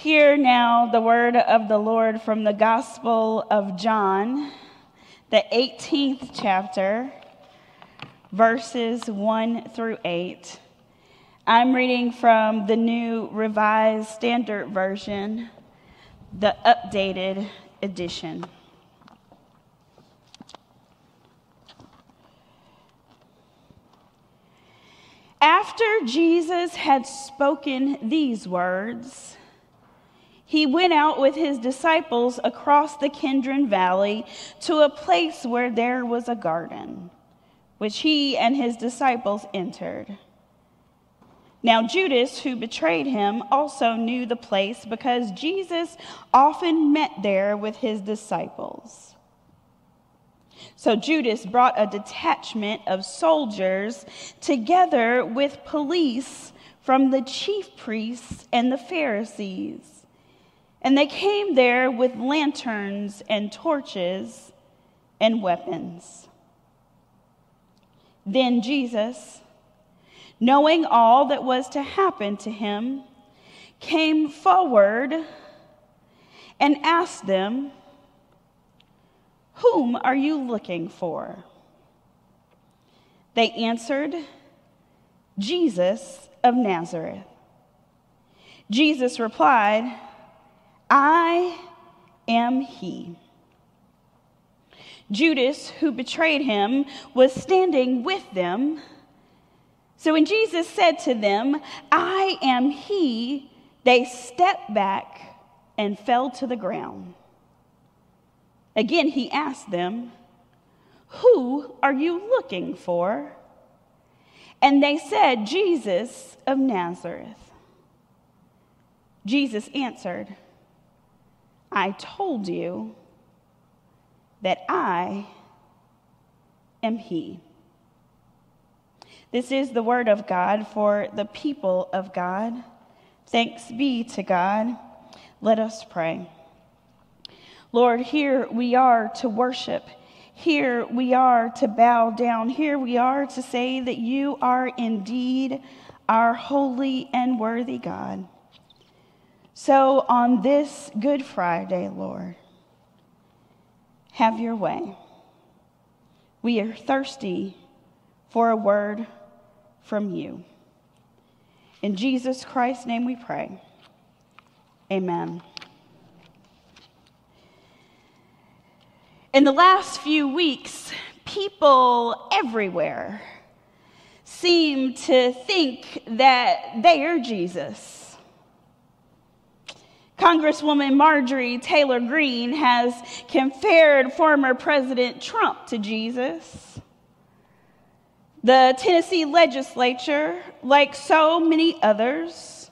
Hear now the word of the Lord from the Gospel of John, the 18th chapter, verses 1 through 8. I'm reading from the New Revised Standard Version, the updated edition. After Jesus had spoken these words, he went out with his disciples across the Kidron Valley to a place where there was a garden, which he and his disciples entered. Now, Judas, who betrayed him, also knew the place because Jesus often met there with his disciples. So Judas brought a detachment of soldiers together with police from the chief priests and the Pharisees and they came there with lanterns and torches and weapons. Then Jesus, knowing all that was to happen to him, came forward and asked them, Whom are you looking for? They answered, Jesus of Nazareth. Jesus replied, I am he. Judas, who betrayed him, was standing with them. So when Jesus said to them, I am he, they stepped back and fell to the ground. Again, he asked them, Who are you looking for? And they said, Jesus of Nazareth. Jesus answered, I told you that I am He. This is the word of God for the people of God. Thanks be to God. Let us pray. Lord, here we are to worship. Here we are to bow down. Here we are to say that you are indeed our holy and worthy God. So on this Good Friday, Lord, have your way. We are thirsty for a word from you. In Jesus Christ's name we pray. Amen. In the last few weeks, people everywhere seem to think that they are Jesus. Congresswoman Marjorie Taylor Greene has compared former President Trump to Jesus. The Tennessee legislature, like so many others,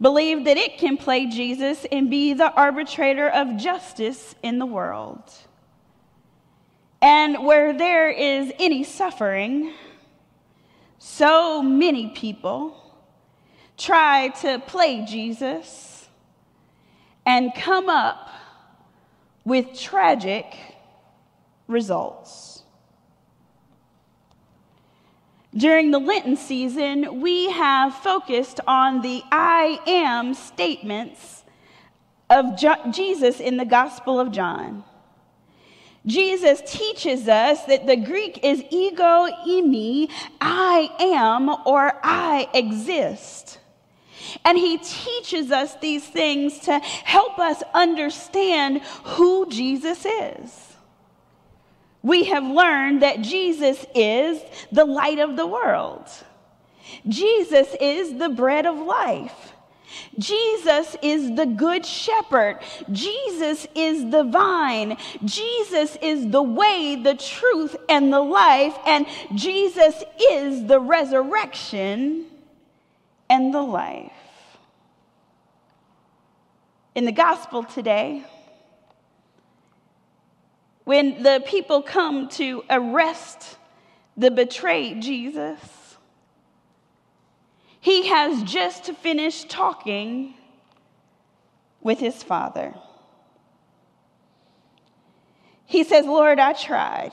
believe that it can play Jesus and be the arbitrator of justice in the world. And where there is any suffering, so many people try to play Jesus and come up with tragic results. During the Lenten season, we have focused on the I am statements of Jesus in the Gospel of John. Jesus teaches us that the Greek is ego eimi, I am or I exist. And he teaches us these things to help us understand who Jesus is. We have learned that Jesus is the light of the world. Jesus is the bread of life. Jesus is the good shepherd. Jesus is the vine. Jesus is the way, the truth, and the life. And Jesus is the resurrection and the life. In the gospel today, when the people come to arrest the betrayed Jesus, he has just finished talking with his father. He says, Lord, I tried.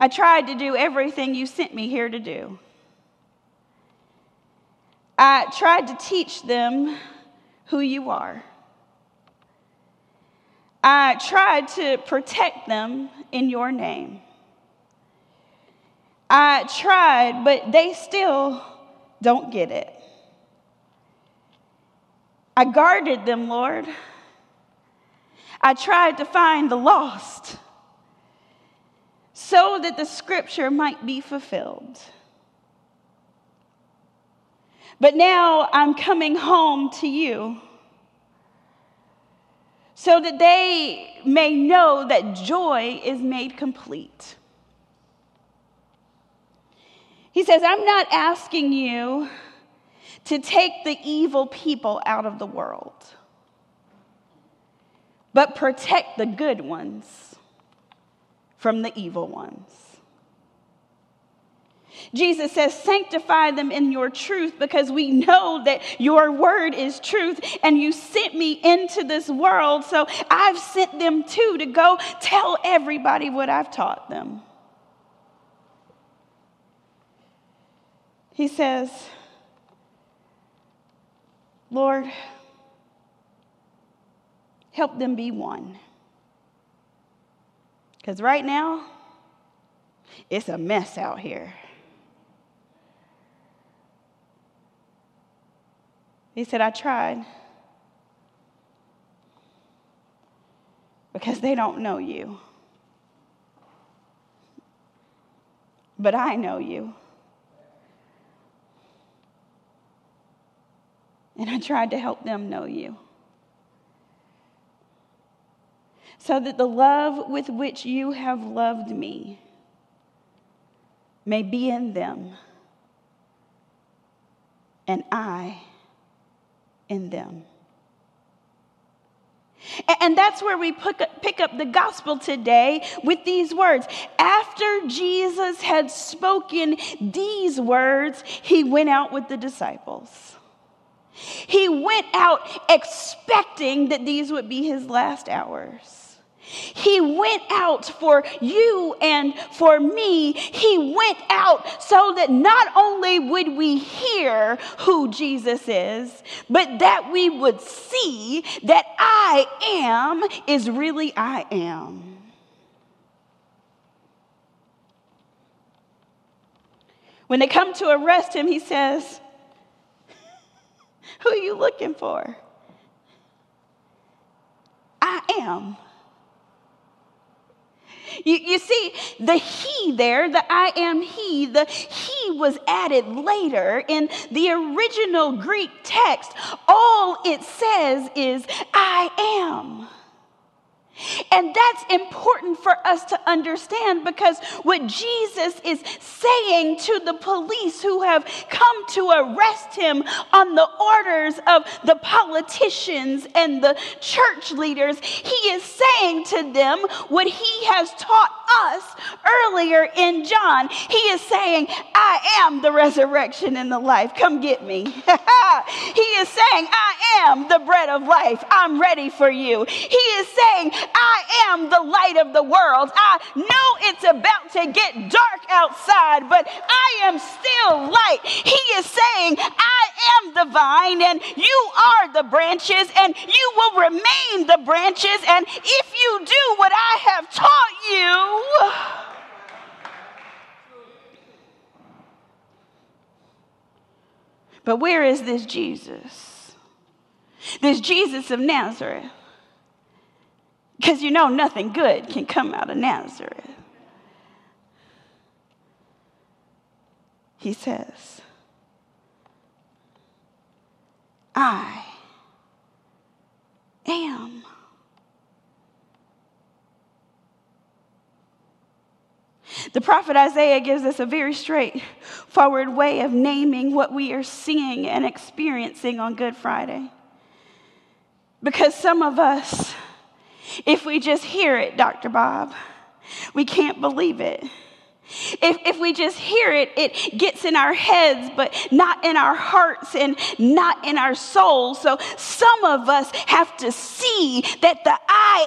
I tried to do everything you sent me here to do. I tried to teach them who you are. I tried to protect them in your name. I tried, but they still don't get it. I guarded them, Lord. I tried to find the lost so that the scripture might be fulfilled. But now I'm coming home to you so that they may know that joy is made complete. He says, I'm not asking you to take the evil people out of the world, but protect the good ones from the evil ones. Jesus says, Sanctify them in your truth because we know that your word is truth and you sent me into this world. So I've sent them too to go tell everybody what I've taught them. He says, Lord, help them be one. Because right now, it's a mess out here. He said, I tried. Because they don't know you. But I know you. And I tried to help them know you. So that the love with which you have loved me may be in them, and I in them. And that's where we pick up the gospel today with these words. After Jesus had spoken these words, he went out with the disciples. He went out expecting that these would be his last hours. He went out for you and for me. He went out so that not only would we hear who Jesus is, but that we would see that I am is really I am. When they come to arrest him, he says, who are you looking for? I am. You, you, see, the he there, the I am he, the he was added later. In the original Greek text, all it says is I am. And that's important for us to understand because what Jesus is saying to the police who have come to arrest him on the orders of the politicians and the church leaders, he is saying to them what he has taught us earlier in John. He is saying, I am the resurrection and the life. Come get me. he is saying, I am the bread of life. I'm ready for you. He is saying, I am the light of the world. I know it's about to get dark outside, but I am still light. He is saying, I am the vine and you are the branches and you will remain the branches. And if you do what I have taught you, but where is this Jesus? This Jesus of Nazareth. Because you know nothing good can come out of Nazareth. He says, I am. The prophet Isaiah gives us a very straightforward way of naming what we are seeing and experiencing on Good Friday. Because some of us, if we just hear it, Dr. Bob, we can't believe it. If, if we just hear it, it gets in our heads, but not in our hearts and not in our souls. So some of us have to see that the I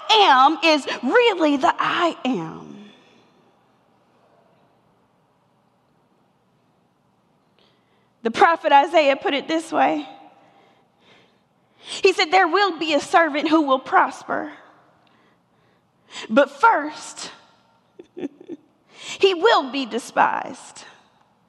am is really the I am. The prophet Isaiah put it this way He said, There will be a servant who will prosper. But first, he will be despised.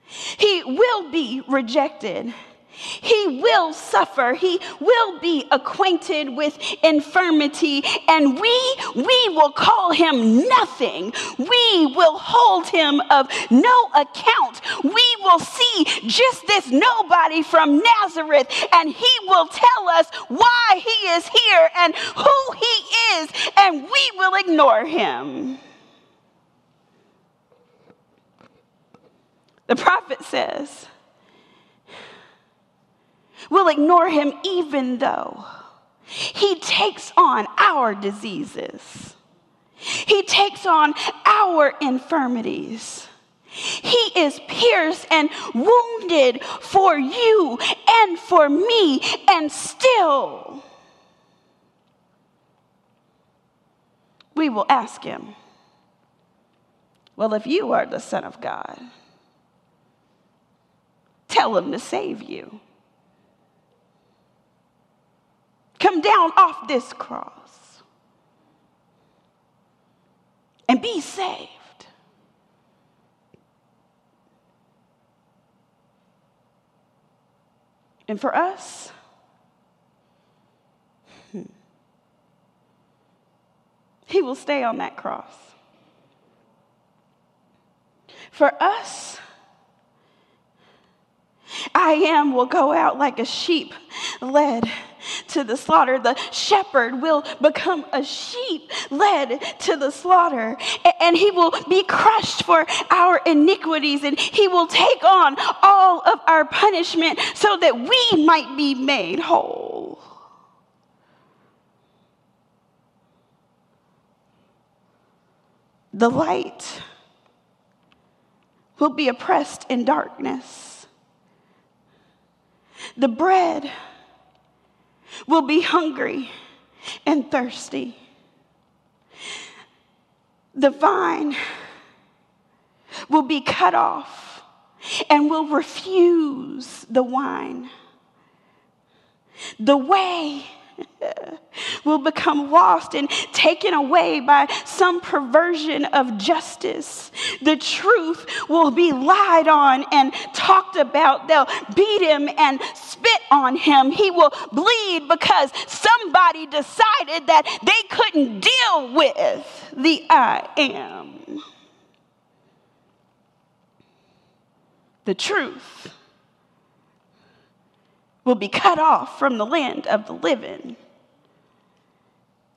He will be rejected. He will suffer. He will be acquainted with infirmity, and we, we will call him nothing. We will hold him of no account. We will see just this nobody from Nazareth, and he will tell us why he is here and who he is, and we will ignore him. The prophet says, We'll ignore him even though he takes on our diseases. He takes on our infirmities. He is pierced and wounded for you and for me, and still we will ask him, Well, if you are the Son of God, tell him to save you. Come down off this cross and be saved. And for us, hmm, he will stay on that cross. For us, I am will go out like a sheep led to the slaughter. The shepherd will become a sheep led to the slaughter, and he will be crushed for our iniquities, and he will take on all of our punishment so that we might be made whole. The light will be oppressed in darkness. The bread will be hungry and thirsty. The vine will be cut off and will refuse the wine. The way will become lost and taken away by some perversion of justice. The truth will be lied on and talked about. They'll beat him and spit on him. He will bleed because somebody decided that they couldn't deal with the I am. The truth will be cut off from the land of the living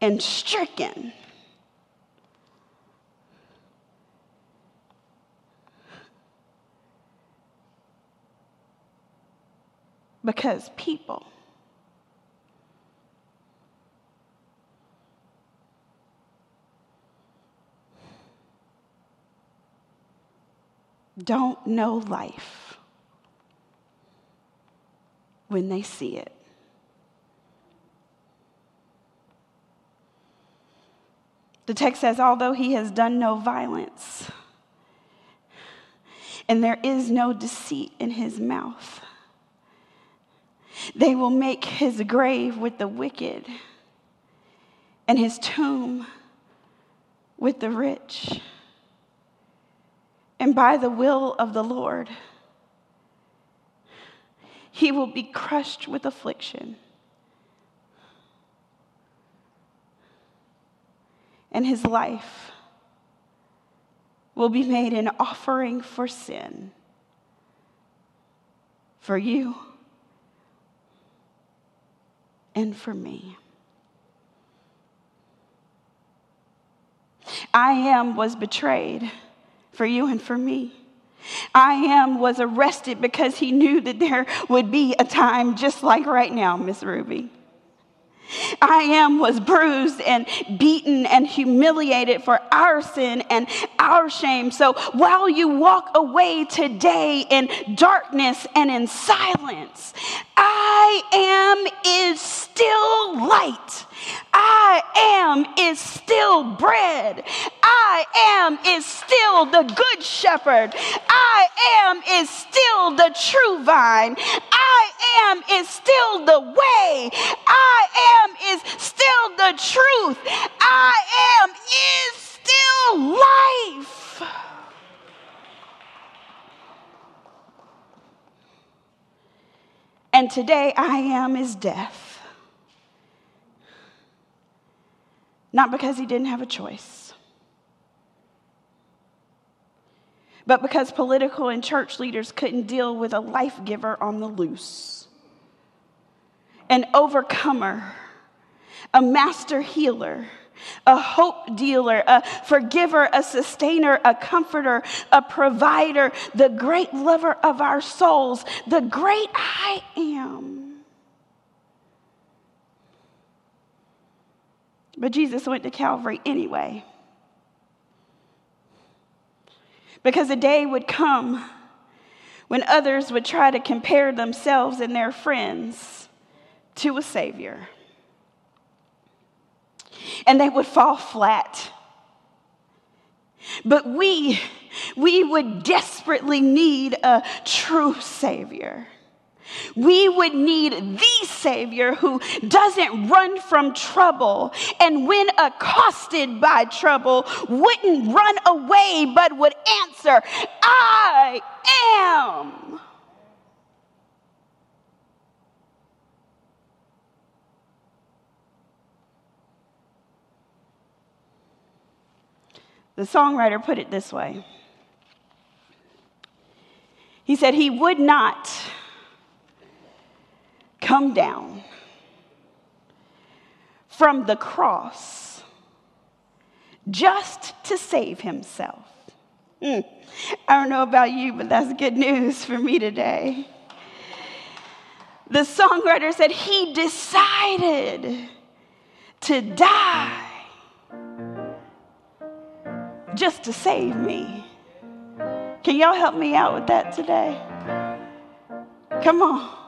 and stricken. Because people don't know life when they see it. The text says, although he has done no violence, and there is no deceit in his mouth, they will make his grave with the wicked and his tomb with the rich. And by the will of the Lord, he will be crushed with affliction. And his life will be made an offering for sin for you and for me. I am was betrayed for you and for me. I am was arrested because he knew that there would be a time just like right now, Miss Ruby. I am was bruised and beaten and humiliated for our sin and our shame. So while you walk away today in darkness and in silence, I am is still light. I am is still bread. I am is still the good shepherd. I am is still the true vine. I am is still the way. I am is still the truth. I am is still life. And today I am is death. Not because he didn't have a choice, but because political and church leaders couldn't deal with a life giver on the loose, an overcomer, a master healer a hope dealer, a forgiver, a sustainer, a comforter, a provider, the great lover of our souls, the great I am. But Jesus went to Calvary anyway. Because a day would come when others would try to compare themselves and their friends to a Savior and they would fall flat. But we, we would desperately need a true Savior. We would need the Savior who doesn't run from trouble and, when accosted by trouble, wouldn't run away but would answer, I am. The songwriter put it this way He said, He would not come down from the cross just to save himself. Mm. I don't know about you, but that's good news for me today. The songwriter said he decided to die just to save me. Can y'all help me out with that today? Come on.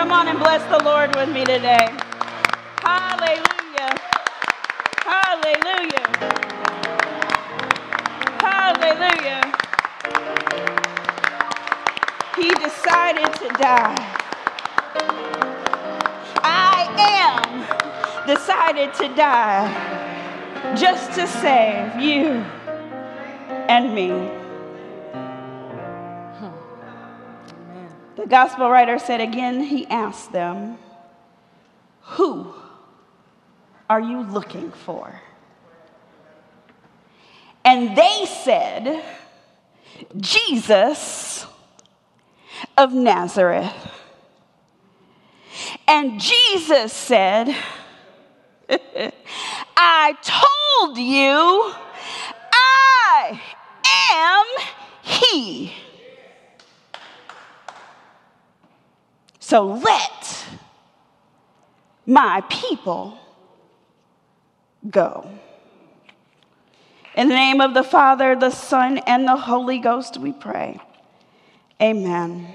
Come on and bless the Lord with me today. Hallelujah. Hallelujah. Hallelujah. He decided to die. I am decided to die just to save you and me. Gospel writer said again, he asked them, Who are you looking for? And they said, Jesus of Nazareth. And Jesus said, I told you I am He. So let my people go. In the name of the Father, the Son, and the Holy Ghost, we pray. Amen.